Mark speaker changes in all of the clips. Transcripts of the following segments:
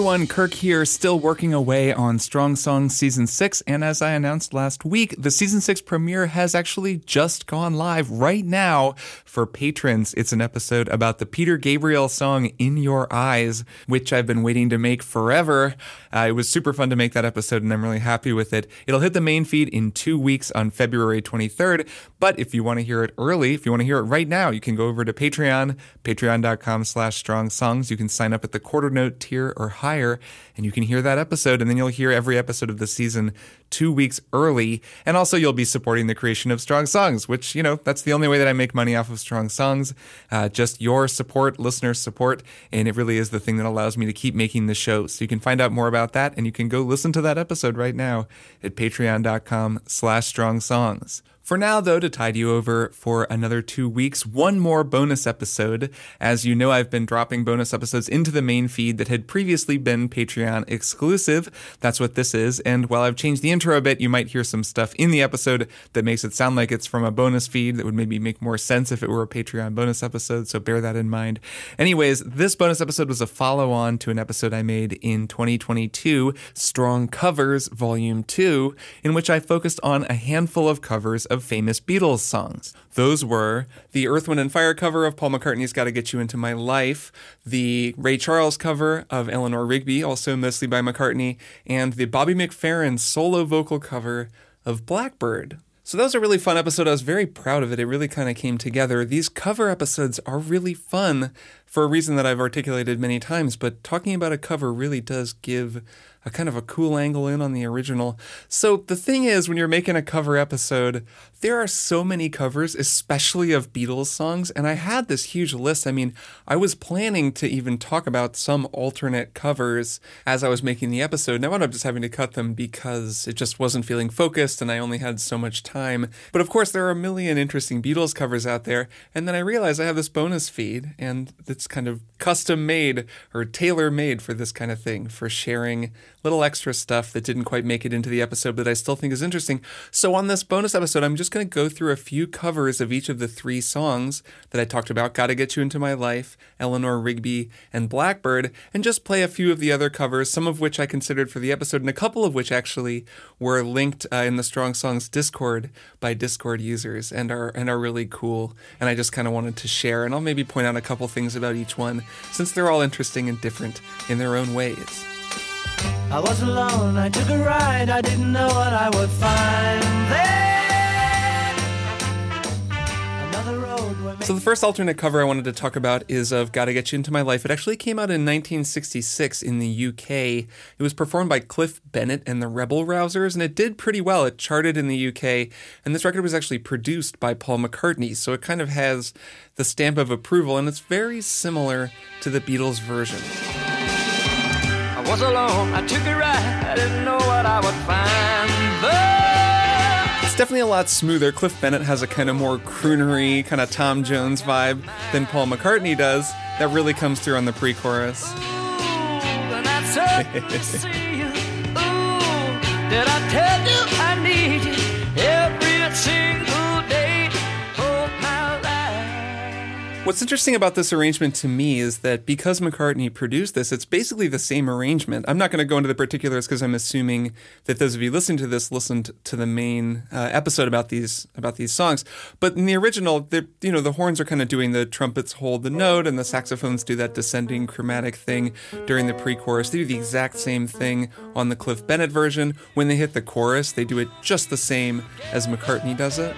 Speaker 1: everyone, Kirk here, still working away on Strong Songs Season 6. And as I announced last week, the Season 6 premiere has actually just gone live right now for patrons. It's an episode about the Peter Gabriel song In Your Eyes, which I've been waiting to make forever. Uh, it was super fun to make that episode, and I'm really happy with it. It'll hit the main feed in two weeks on February 23rd. But if you want to hear it early, if you want to hear it right now, you can go over to Patreon, patreon.com slash strong songs. You can sign up at the quarter note tier or higher, and you can hear that episode. And then you'll hear every episode of the season two weeks early. And also, you'll be supporting the creation of Strong Songs, which, you know, that's the only way that I make money off of Strong Songs. Uh, just your support, listener support. And it really is the thing that allows me to keep making the show. So you can find out more about that, and you can go listen to that episode right now at patreon.com slash strong songs. For now, though, to tide you over for another two weeks, one more bonus episode. As you know, I've been dropping bonus episodes into the main feed that had previously been Patreon exclusive. That's what this is. And while I've changed the intro a bit, you might hear some stuff in the episode that makes it sound like it's from a bonus feed that would maybe make more sense if it were a Patreon bonus episode. So bear that in mind. Anyways, this bonus episode was a follow on to an episode I made in 2022, Strong Covers Volume 2, in which I focused on a handful of covers of famous Beatles songs. Those were the Earth, Wind, and Fire cover of Paul McCartney's Gotta Get You Into My Life, the Ray Charles cover of Eleanor Rigby, also mostly by McCartney, and the Bobby McFerrin solo vocal cover of Blackbird. So that was a really fun episode. I was very proud of it. It really kind of came together. These cover episodes are really fun for a reason that I've articulated many times, but talking about a cover really does give a kind of a cool angle in on the original. So the thing is, when you're making a cover episode, there are so many covers, especially of Beatles songs, and I had this huge list. I mean, I was planning to even talk about some alternate covers as I was making the episode, and I wound up just having to cut them because it just wasn't feeling focused and I only had so much time. But of course, there are a million interesting Beatles covers out there, and then I realized I have this bonus feed, and it's kind of custom made or tailor made for this kind of thing, for sharing little extra stuff that didn't quite make it into the episode, but I still think is interesting. So on this bonus episode, I'm just going to go through a few covers of each of the three songs that I talked about Gotta Get You Into My Life, Eleanor Rigby, and Blackbird, and just play a few of the other covers, some of which I considered for the episode, and a couple of which actually were linked uh, in the Strong Songs Discord by Discord users and are, and are really cool. And I just kind of wanted to share, and I'll maybe point out a couple things about each one, since they're all interesting and different in their own ways. I was alone, I took a ride, I didn't know what I would find there. So the first alternate cover I wanted to talk about is of Gotta Get You Into My Life. It actually came out in 1966 in the UK. It was performed by Cliff Bennett and the Rebel Rousers, and it did pretty well. It charted in the UK, and this record was actually produced by Paul McCartney, so it kind of has the stamp of approval, and it's very similar to the Beatles version was alone. I took a ride. I didn't know what I would find. But it's definitely a lot smoother. Cliff Bennett has a kind of more croonery, kind of Tom Jones vibe than Paul McCartney does. That really comes through on the pre-chorus. What's interesting about this arrangement to me is that because McCartney produced this, it's basically the same arrangement. I'm not going to go into the particulars because I'm assuming that those of you listening to this listened to the main uh, episode about these about these songs. But in the original, you know, the horns are kind of doing the trumpets hold the note, and the saxophones do that descending chromatic thing during the pre-chorus. They do the exact same thing on the Cliff Bennett version. When they hit the chorus, they do it just the same as McCartney does it.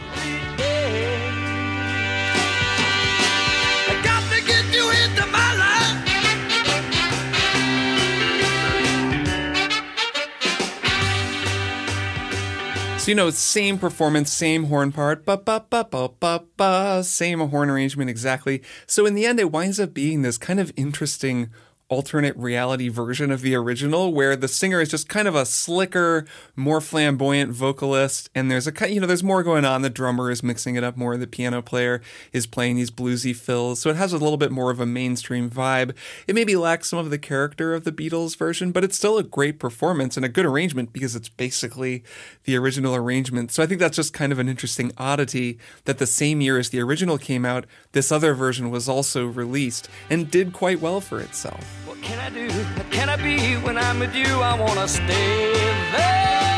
Speaker 1: So you know, same performance, same horn part, ba ba ba ba ba ba, same horn arrangement exactly. So in the end, it winds up being this kind of interesting alternate reality version of the original where the singer is just kind of a slicker, more flamboyant vocalist and there's a you know there's more going on. The drummer is mixing it up more, the piano player is playing these bluesy fills. So it has a little bit more of a mainstream vibe. It maybe lacks some of the character of the Beatles version, but it's still a great performance and a good arrangement because it's basically the original arrangement. So I think that's just kind of an interesting oddity that the same year as the original came out, this other version was also released and did quite well for itself. What can I do?
Speaker 2: can I be when I'm with you? I wanna stay there.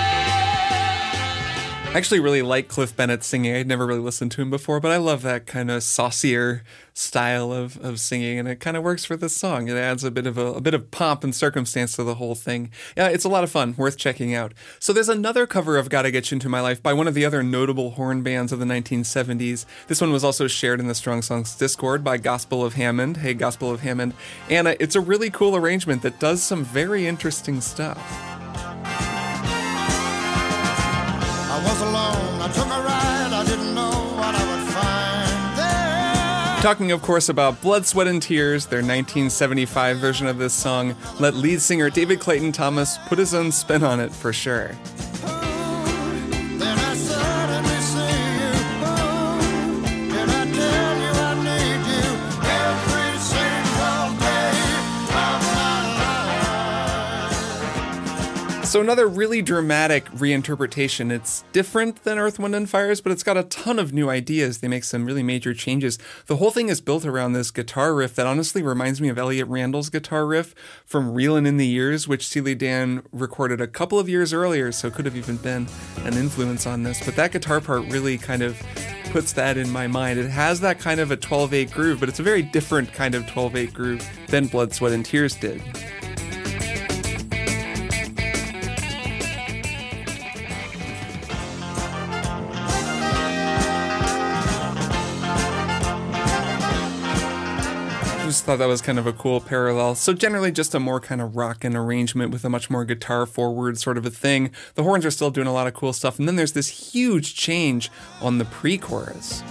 Speaker 1: I actually really like Cliff Bennett singing. I'd never really listened to him before, but I love that kind of saucier style of, of singing, and it kind of works for this song. It adds a bit of a, a, bit of pomp and circumstance to the whole thing. Yeah, it's a lot of fun, worth checking out. So there's another cover of "Gotta Get You Into My Life" by one of the other notable horn bands of the 1970s. This one was also shared in the Strong Songs Discord by Gospel of Hammond. Hey, Gospel of Hammond, and uh, it's a really cool arrangement that does some very interesting stuff. Was alone. I took a ride, I didn't know what I would find there. Talking, of course, about Blood, Sweat, and Tears, their 1975 version of this song, let lead singer David Clayton Thomas put his own spin on it for sure. So another really dramatic reinterpretation. It's different than Earth, Wind, and Fires, but it's got a ton of new ideas. They make some really major changes. The whole thing is built around this guitar riff that honestly reminds me of Elliott Randall's guitar riff from Reelin' in the Years, which Steely Dan recorded a couple of years earlier, so could have even been an influence on this. But that guitar part really kind of puts that in my mind. It has that kind of a 12-8 groove, but it's a very different kind of 12-8 groove than Blood, Sweat, and Tears did. Just thought that was kind of a cool parallel. So generally just a more kind of rockin' arrangement with a much more guitar forward sort of a thing. The horns are still doing a lot of cool stuff. And then there's this huge change on the pre-chorus.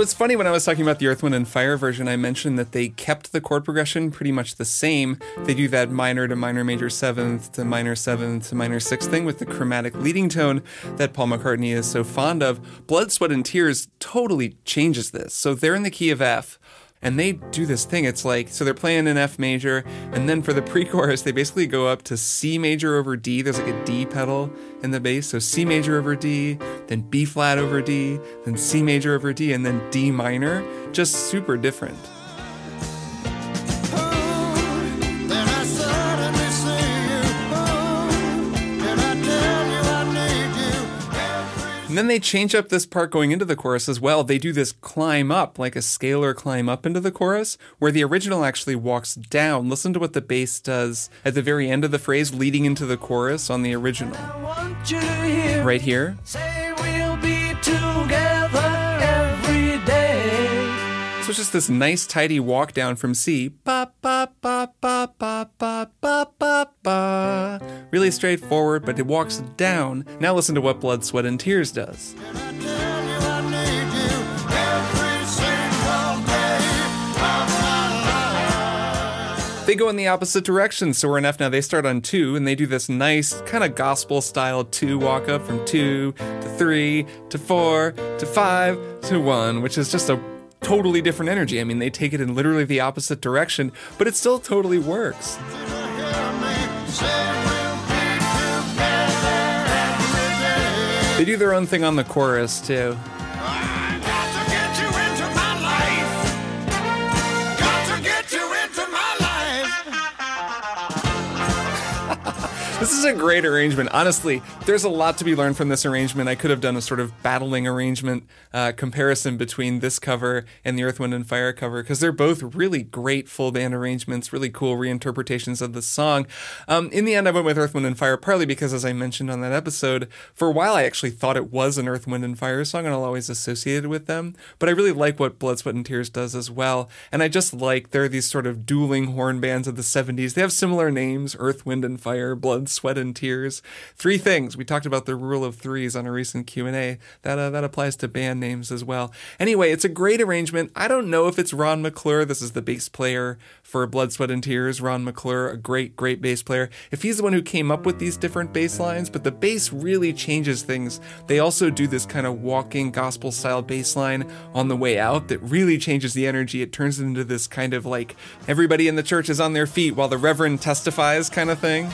Speaker 1: So it's funny when I was talking about the Earth, Wind, and Fire version, I mentioned that they kept the chord progression pretty much the same. They do that minor to minor major seventh to minor seventh to minor sixth thing with the chromatic leading tone that Paul McCartney is so fond of. Blood, Sweat, and Tears totally changes this. So they're in the key of F and they do this thing. It's like, so they're playing in F major, and then for the pre chorus, they basically go up to C major over D. There's like a D pedal in the bass. So C major over D, then B flat over D, then C major over D, and then D minor. Just super different. And then they change up this part going into the chorus as well. They do this climb up, like a scalar climb up into the chorus, where the original actually walks down. Listen to what the bass does at the very end of the phrase leading into the chorus on the original. Right here. So it's just this nice tidy walk down from C. Ba, ba, ba, ba, ba, ba, ba, ba, ba. Really straightforward, but it walks down. Now listen to what Blood, Sweat, and Tears does. they go in the opposite direction. So we're in F now. They start on two and they do this nice kind of gospel style two walk up from two to three to four to five to one, which is just a totally different energy. I mean, they take it in literally the opposite direction, but it still totally works. They do their own thing on the chorus, too. This is a great arrangement. Honestly, there's a lot to be learned from this arrangement. I could have done a sort of battling arrangement uh, comparison between this cover and the Earth, Wind, and Fire cover because they're both really great full band arrangements, really cool reinterpretations of the song. Um, in the end, I went with Earth, Wind, and Fire partly because, as I mentioned on that episode, for a while I actually thought it was an Earth, Wind, and Fire song and I'll always associate it with them. But I really like what Blood, Sweat, and Tears does as well. And I just like there are these sort of dueling horn bands of the 70s. They have similar names Earth, Wind, and Fire, Blood, sweat, and tears. Three things. We talked about the rule of threes on a recent Q&A. That, uh, that applies to band names as well. Anyway, it's a great arrangement. I don't know if it's Ron McClure. This is the bass player for Blood, Sweat, and Tears. Ron McClure, a great, great bass player. If he's the one who came up with these different bass lines, but the bass really changes things. They also do this kind of walking gospel style bass line on the way out that really changes the energy. It turns it into this kind of like everybody in the church is on their feet while the reverend testifies kind of thing.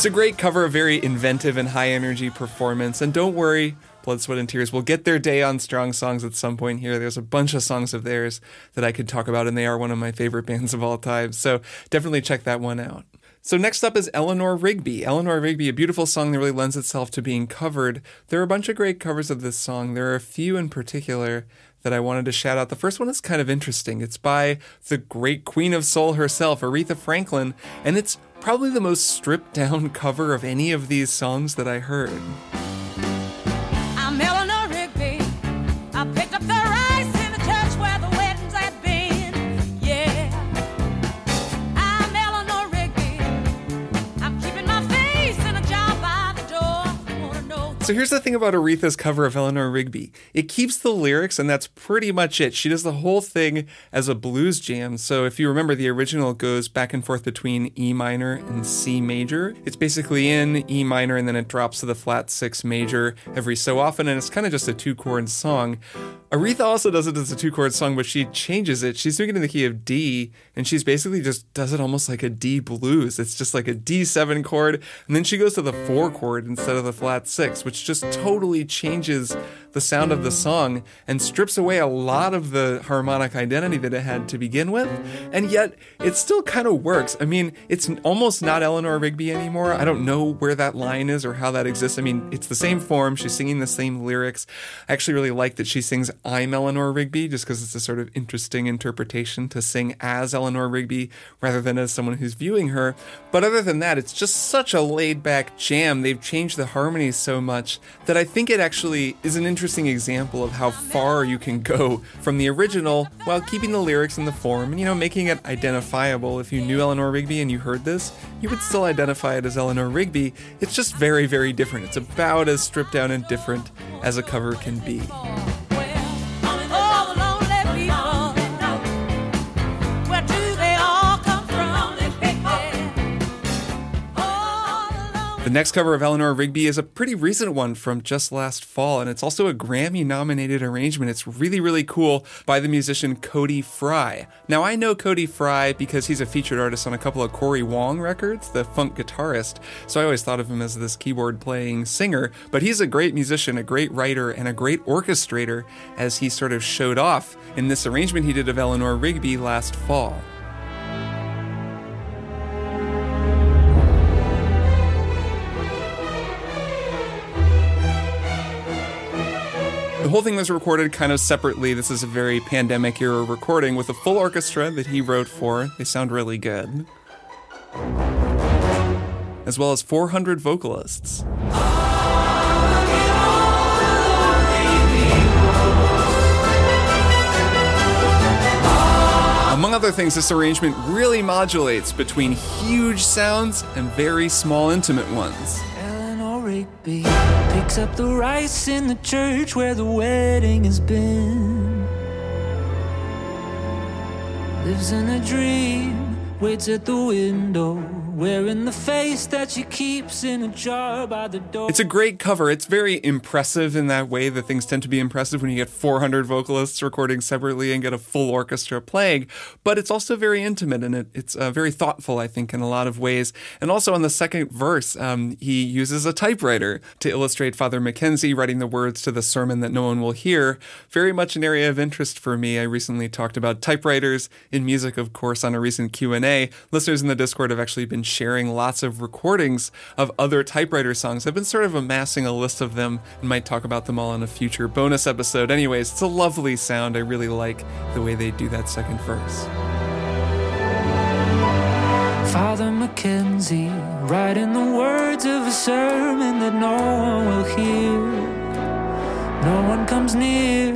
Speaker 1: It's a great cover, a very inventive and high energy performance. And don't worry, Blood, Sweat, and Tears will get their day on Strong Songs at some point here. There's a bunch of songs of theirs that I could talk about, and they are one of my favorite bands of all time. So definitely check that one out. So next up is Eleanor Rigby. Eleanor Rigby, a beautiful song that really lends itself to being covered. There are a bunch of great covers of this song. There are a few in particular that I wanted to shout out. The first one is kind of interesting. It's by the great queen of soul herself, Aretha Franklin, and it's probably the most stripped down cover of any of these songs that I heard. So here's the thing about Aretha's cover of Eleanor Rigby. It keeps the lyrics, and that's pretty much it. She does the whole thing as a blues jam. So if you remember, the original goes back and forth between E minor and C major. It's basically in E minor, and then it drops to the flat six major every so often, and it's kind of just a two chord song. Aretha also does it as a two chord song, but she changes it. She's doing it in the key of D, and she's basically just does it almost like a D blues. It's just like a D7 chord, and then she goes to the four chord instead of the flat six, which just totally changes the sound of the song and strips away a lot of the harmonic identity that it had to begin with. And yet, it still kind of works. I mean, it's almost not Eleanor Rigby anymore. I don't know where that line is or how that exists. I mean, it's the same form. She's singing the same lyrics. I actually really like that she sings I'm Eleanor Rigby just because it's a sort of interesting interpretation to sing as Eleanor Rigby rather than as someone who's viewing her. But other than that, it's just such a laid back jam. They've changed the harmonies so much that I think it actually is an interesting example of how far you can go from the original while keeping the lyrics in the form and, you know, making it identifiable. If you knew Eleanor Rigby and you heard this, you would still identify it as Eleanor Rigby. It's just very, very different. It's about as stripped down and different as a cover can be. The next cover of Eleanor Rigby is a pretty recent one from just last fall, and it's also a Grammy nominated arrangement. It's really, really cool by the musician Cody Fry. Now, I know Cody Fry because he's a featured artist on a couple of Corey Wong records, the funk guitarist, so I always thought of him as this keyboard playing singer, but he's a great musician, a great writer, and a great orchestrator as he sort of showed off in this arrangement he did of Eleanor Rigby last fall. The whole thing was recorded kind of separately. This is a very pandemic era recording with a full orchestra that he wrote for. They sound really good. As well as 400 vocalists. Among other things, this arrangement really modulates between huge sounds and very small, intimate ones. Rigby picks up the rice in the church where the wedding has been. Lives in a dream, waits at the window wearing the face that she keeps in a jar by the door. It's a great cover. It's very impressive in that way that things tend to be impressive when you get 400 vocalists recording separately and get a full orchestra playing. But it's also very intimate and it, it's uh, very thoughtful, I think, in a lot of ways. And also on the second verse, um, he uses a typewriter to illustrate Father McKenzie writing the words to the sermon that no one will hear. Very much an area of interest for me. I recently talked about typewriters in music, of course, on a recent Q&A. Listeners in the Discord have actually been sharing lots of recordings of other typewriter songs. I've been sort of amassing a list of them and might talk about them all in a future bonus episode. Anyways, it's a lovely sound. I really like the way they do that second verse. Father McKenzie, writing the words of a sermon that no one will hear. No one comes near.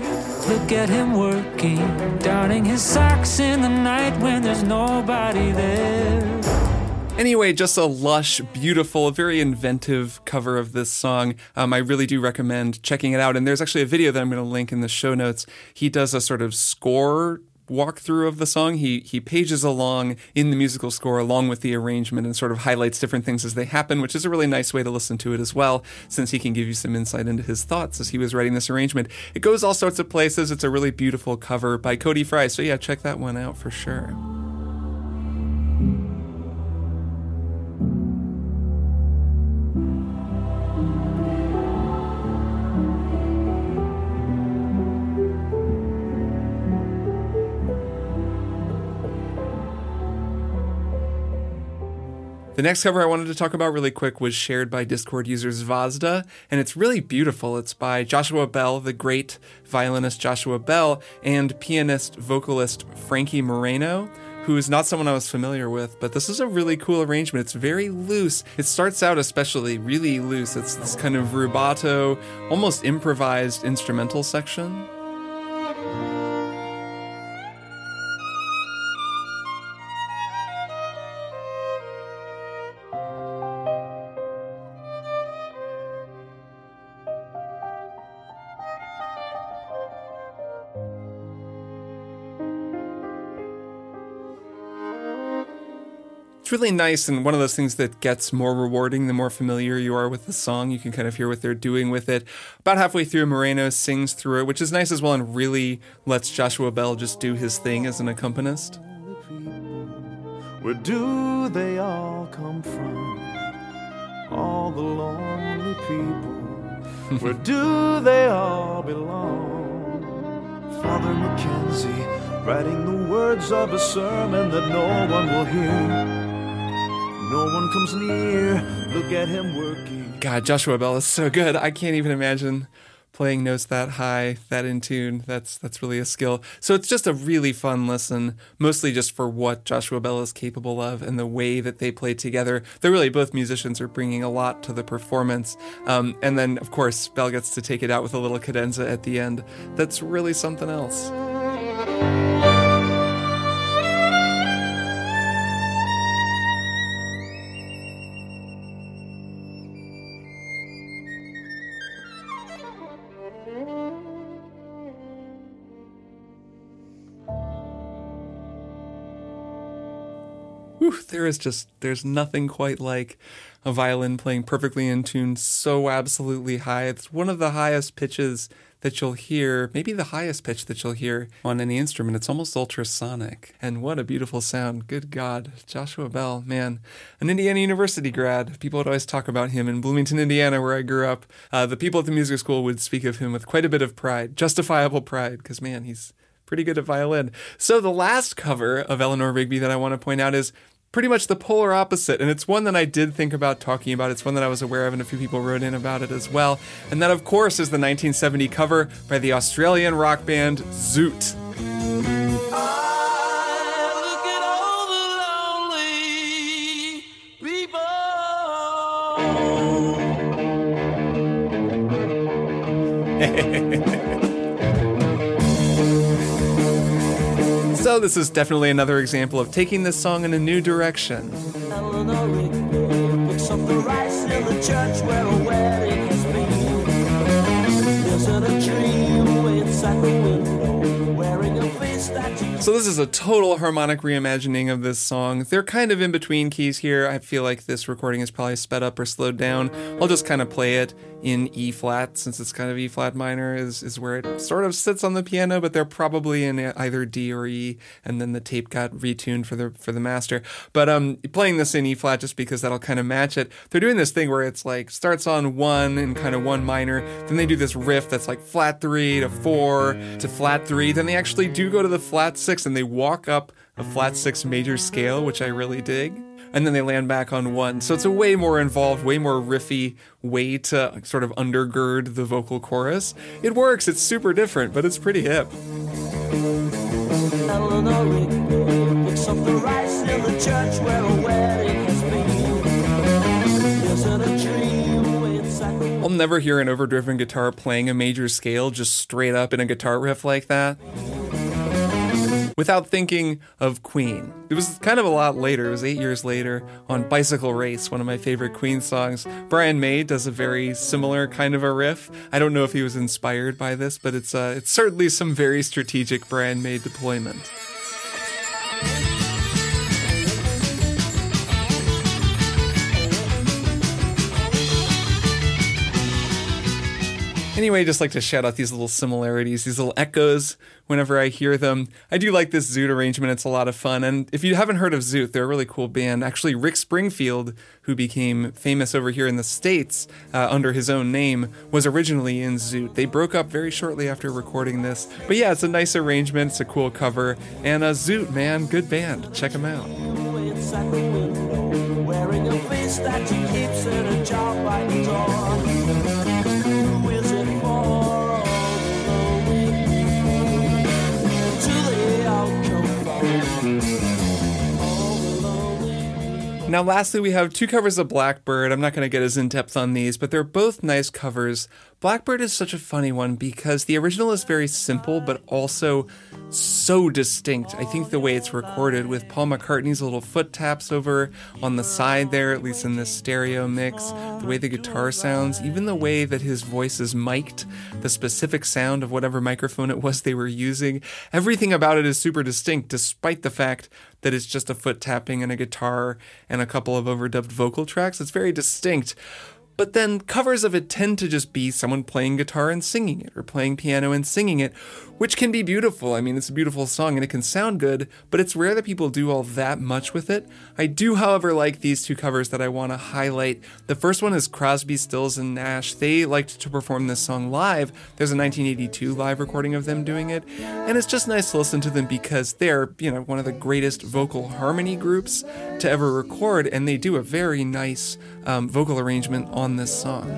Speaker 1: Look at him working, downing his socks in the night when there's nobody there. Anyway, just a lush, beautiful, very inventive cover of this song. Um, I really do recommend checking it out. And there's actually a video that I'm going to link in the show notes. He does a sort of score walkthrough of the song. He he pages along in the musical score along with the arrangement and sort of highlights different things as they happen, which is a really nice way to listen to it as well, since he can give you some insight into his thoughts as he was writing this arrangement. It goes all sorts of places. It's a really beautiful cover by Cody Fry. So yeah, check that one out for sure. The next cover I wanted to talk about really quick was shared by Discord user Zvazda, and it's really beautiful. It's by Joshua Bell, the great violinist Joshua Bell, and pianist vocalist Frankie Moreno who is not someone I was familiar with, but this is a really cool arrangement. It's very loose. It starts out especially really loose. It's this kind of rubato, almost improvised instrumental section. Really nice and one of those things that gets more rewarding the more familiar you are with the song. You can kind of hear what they're doing with it. About halfway through, Moreno sings through it, which is nice as well and really lets Joshua Bell just do his thing as an accompanist.
Speaker 3: Where do they all come from? All the lonely people. Where do they all belong? Father McKenzie writing the words of a sermon that no one will hear. No one comes near. Look at him working.
Speaker 1: God, Joshua Bell is so good. I can't even imagine playing notes that high, that in tune. That's that's really a skill. So it's just a really fun listen, mostly just for what Joshua Bell is capable of and the way that they play together. They're really both musicians are bringing a lot to the performance. Um, and then of course Bell gets to take it out with a little cadenza at the end. That's really something else. Whew, there is just there's nothing quite like a violin playing perfectly in tune so absolutely high. It's one of the highest pitches that you'll hear, maybe the highest pitch that you'll hear on any instrument. It's almost ultrasonic. And what a beautiful sound. Good God. Joshua Bell, man, an Indiana University grad. People would always talk about him in Bloomington, Indiana, where I grew up. Uh, the people at the music school would speak of him with quite a bit of pride, justifiable pride, because man, he's pretty good at violin. So the last cover of Eleanor Rigby that I want to point out is pretty much the polar opposite. And it's one that I did think about talking about. It's one that I was aware of, and a few people wrote in about it as well. And that, of course, is the 1970 cover by the Australian rock band Zoot. So, this is definitely another example of taking this song in a new direction. So this is a total harmonic reimagining of this song. They're kind of in between keys here. I feel like this recording is probably sped up or slowed down. I'll just kind of play it in E flat since it's kind of E flat minor is is where it sort of sits on the piano, but they're probably in either D or E, and then the tape got retuned for the for the master. But um, playing this in E flat just because that'll kind of match it. They're doing this thing where it's like starts on one and kind of one minor, then they do this riff that's like flat three to four to flat three, then they actually do go to the flat six six and they walk up a flat six major scale, which I really dig. And then they land back on one. So it's a way more involved, way more riffy way to sort of undergird the vocal chorus. It works, it's super different, but it's pretty hip. I'll never hear an overdriven guitar playing a major scale just straight up in a guitar riff like that. Without thinking of Queen. It was kind of a lot later. It was eight years later on Bicycle Race, one of my favorite Queen songs. Brian May does a very similar kind of a riff. I don't know if he was inspired by this, but it's uh, it's certainly some very strategic Brian May deployment. Anyway, just like to shout out these little similarities, these little echoes whenever I hear them. I do like this Zoot arrangement, it's a lot of fun. And if you haven't heard of Zoot, they're a really cool band. Actually, Rick Springfield, who became famous over here in the States uh, under his own name, was originally in Zoot. They broke up very shortly after recording this. But yeah, it's a nice arrangement, it's a cool cover. And uh, Zoot, man, good band. Check them out. Wearing a face that a by the door. Now, lastly, we have two covers of Blackbird. I'm not going to get as in depth on these, but they're both nice covers. Blackbird is such a funny one because the original is very simple, but also so distinct. I think the way it's recorded with Paul McCartney's little foot taps over on the side there, at least in this stereo mix, the way the guitar sounds, even the way that his voice is mic'd, the specific sound of whatever microphone it was they were using, everything about it is super distinct, despite the fact that it's just a foot tapping and a guitar and a couple of overdubbed vocal tracks. It's very distinct. But then covers of it tend to just be someone playing guitar and singing it, or playing piano and singing it, which can be beautiful. I mean, it's a beautiful song and it can sound good, but it's rare that people do all that much with it. I do, however, like these two covers that I want to highlight. The first one is Crosby, Stills, and Nash. They liked to perform this song live. There's a 1982 live recording of them doing it, and it's just nice to listen to them because they're, you know, one of the greatest vocal harmony groups to ever record, and they do a very nice um, vocal arrangement on this song.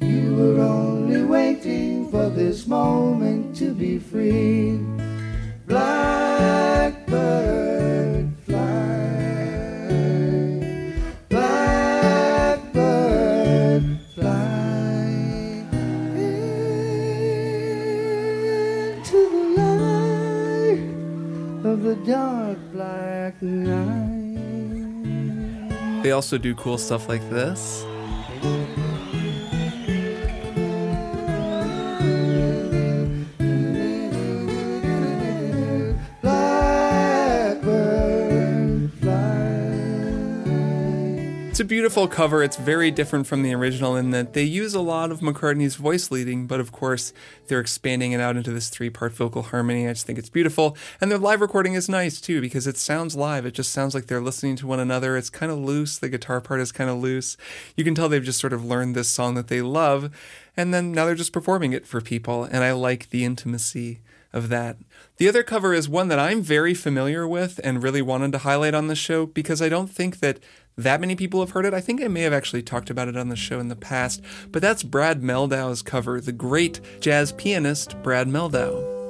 Speaker 1: You were only waiting for this moment to be free. Blackbird fly, blackbird fly into the light of the dark black night. They also do cool stuff like this. A beautiful cover. It's very different from the original in that they use a lot of McCartney's voice leading, but of course they're expanding it out into this three part vocal harmony. I just think it's beautiful. And their live recording is nice too because it sounds live. It just sounds like they're listening to one another. It's kind of loose. The guitar part is kind of loose. You can tell they've just sort of learned this song that they love. And then now they're just performing it for people. And I like the intimacy of that. The other cover is one that I'm very familiar with and really wanted to highlight on the show because I don't think that that many people have heard it. I think I may have actually talked about it on the show in the past, but that's Brad Mehldau's cover, the great jazz pianist Brad Mehldau.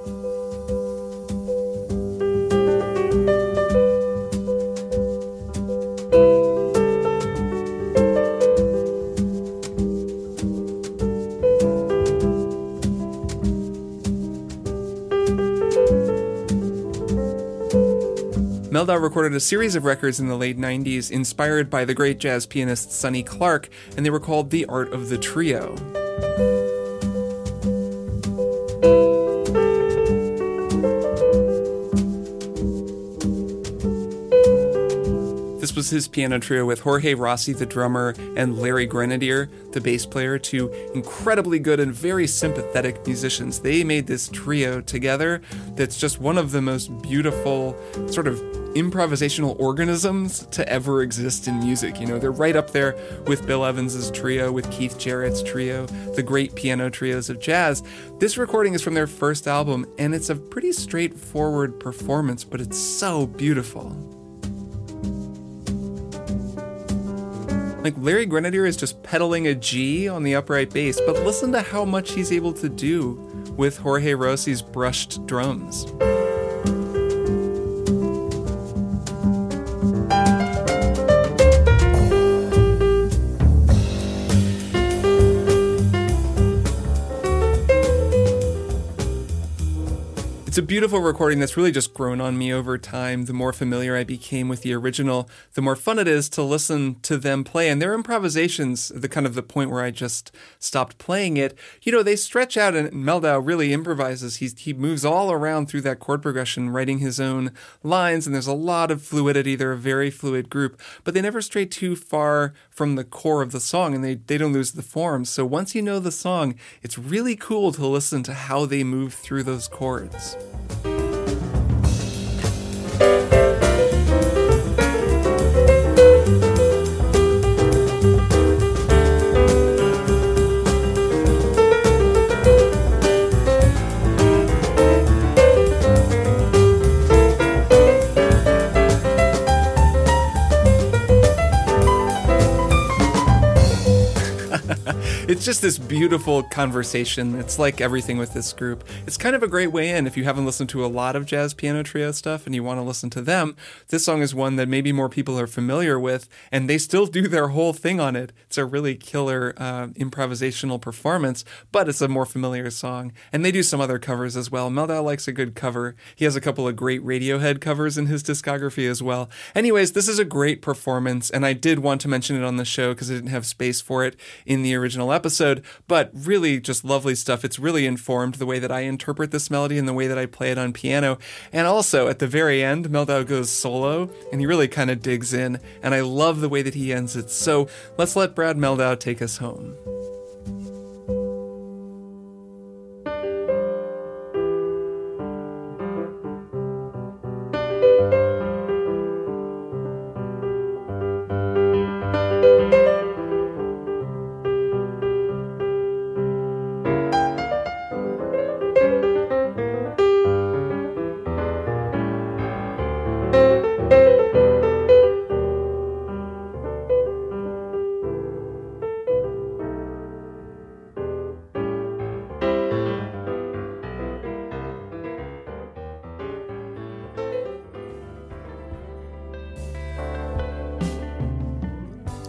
Speaker 1: Mehldau recorded a series of records in the late 90s inspired by the great jazz pianist Sonny Clark, and they were called The Art of the Trio. This was his piano trio with Jorge Rossy, the drummer, and Larry Grenadier, the bass player, two incredibly good and very sympathetic musicians. They made this trio together that's just one of the most beautiful, sort of improvisational organisms to ever exist in music. You know, they're right up there with Bill Evans's trio, with Keith Jarrett's trio, the great piano trios of jazz. This recording is from their first album, and it's a pretty straightforward performance, but it's so beautiful. Like Larry Grenadier is just pedaling a G on the upright bass, but listen to how much he's able to do with Jorge Rossy's brushed drums. Beautiful recording that's really just grown on me over time. The more familiar I became with the original, the more fun it is to listen to them play. And their improvisations, the kind of the point where I just stopped playing it, you know, they stretch out and Mehldau really improvises. He's, he moves all around through that chord progression, writing his own lines. And there's a lot of fluidity. They're a very fluid group, but they never stray too far from the core of the song and they, they don't lose the form. So once you know the song, it's really cool to listen to how they move through those chords. Bye. It's just this beautiful conversation. It's like everything with this group. It's kind of a great way in if you haven't listened to a lot of jazz piano trio stuff and you want to listen to them. This song is one that maybe more people are familiar with, and they still do their whole thing on it. It's a really killer uh, improvisational performance, but it's a more familiar song. And they do some other covers as well. Mehldau likes a good cover. He has a couple of great Radiohead covers in his discography as well. Anyways, this is a great performance, and I did want to mention it on the show because I didn't have space for it in the original episode episode, but really just lovely stuff. It's really informed the way that I interpret this melody and the way that I play it on piano. And also at the very end, Mehldau goes solo and he really kind of digs in. And I love the way that he ends it. So let's let Brad Mehldau take us home.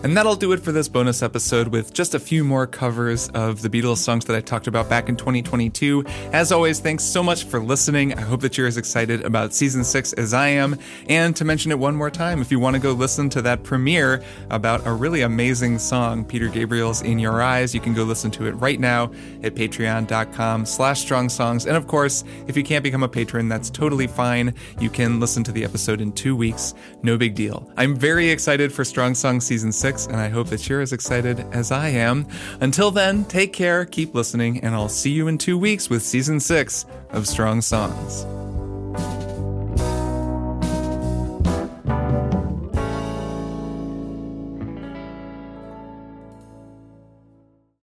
Speaker 1: And that'll do it for this bonus episode with just a few more covers of the Beatles songs that I talked about back in 2022. As always, thanks so much for listening. I hope that you're as excited about season six as I am. And to mention it one more time, if you want to go listen to that premiere about a really amazing song, Peter Gabriel's In Your Eyes, you can go listen to it right now at patreon.com slash strong songs. And of course, if you can't become a patron, that's totally fine. You can listen to the episode in two weeks. No big deal. I'm very excited for Strong Song season six and I hope that you're as excited as I am. Until then, take care, keep listening, and I'll see you in two weeks with season six of Strong Songs.